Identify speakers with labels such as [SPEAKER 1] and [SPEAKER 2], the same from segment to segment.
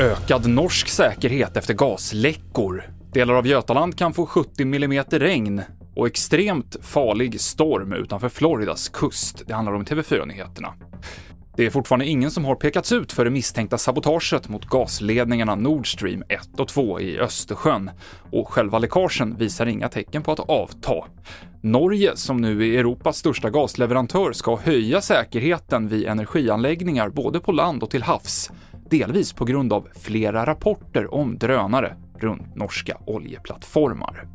[SPEAKER 1] Ökad norsk säkerhet efter gasläckor. Delar av Götaland kan få 70 mm regn och extremt farlig storm utanför Floridas kust. Det handlar om TV4-nyheterna. Det är fortfarande ingen som har pekats ut för det misstänkta sabotaget mot gasledningarna Nord Stream 1 och 2 i Östersjön och själva läckagen visar inga tecken på att avta. Norge, som nu är Europas största gasleverantör, ska höja säkerheten vid energianläggningar både på land och till havs, delvis på grund av flera rapporter om drönare runt norska oljeplattformar.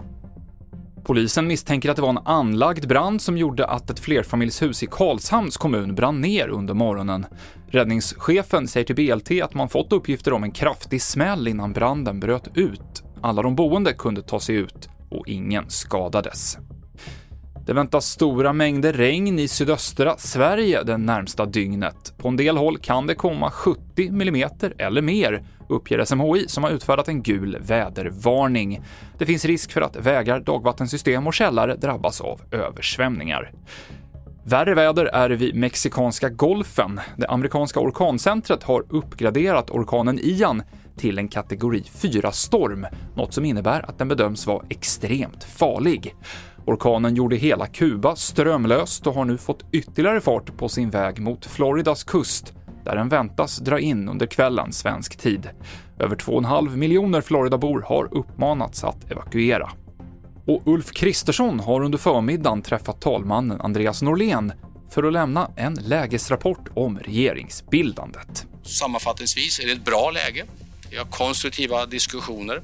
[SPEAKER 1] Polisen misstänker att det var en anlagd brand som gjorde att ett flerfamiljshus i Karlshamns kommun brann ner under morgonen. Räddningschefen säger till BLT att man fått uppgifter om en kraftig smäll innan branden bröt ut. Alla de boende kunde ta sig ut och ingen skadades. Det väntas stora mängder regn i sydöstra Sverige det närmsta dygnet. På en del håll kan det komma 70 mm eller mer, uppger SMHI som har utfärdat en gul vädervarning. Det finns risk för att vägar, dagvattensystem och källare drabbas av översvämningar. Värre väder är det vid Mexikanska golfen. Det amerikanska orkancentret har uppgraderat orkanen Ian till en kategori 4-storm, något som innebär att den bedöms vara extremt farlig. Orkanen gjorde hela Kuba strömlöst och har nu fått ytterligare fart på sin väg mot Floridas kust, där den väntas dra in under kvällen svensk tid. Över 2,5 miljoner Floridabor har uppmanats att evakuera. Och Ulf Kristersson har under förmiddagen träffat talmannen Andreas Norlén för att lämna en lägesrapport om regeringsbildandet.
[SPEAKER 2] Sammanfattningsvis är det ett bra läge. Vi har konstruktiva diskussioner.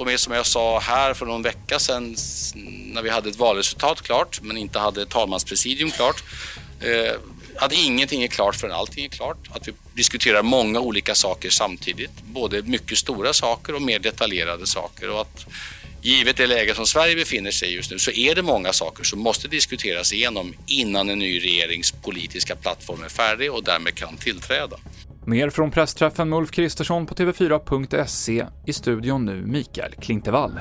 [SPEAKER 2] De är som jag sa här för någon vecka sedan när vi hade ett valresultat klart men inte hade talmanspresidium klart. Eh, att ingenting är klart förrän allting är klart. Att vi diskuterar många olika saker samtidigt. Både mycket stora saker och mer detaljerade saker. Och att givet det läge som Sverige befinner sig i just nu så är det många saker som måste diskuteras igenom innan en ny regerings politiska plattform är färdig och därmed kan tillträda.
[SPEAKER 1] Mer från pressträffen med Ulf Kristersson på TV4.se. I studion nu Mikael Klintevall.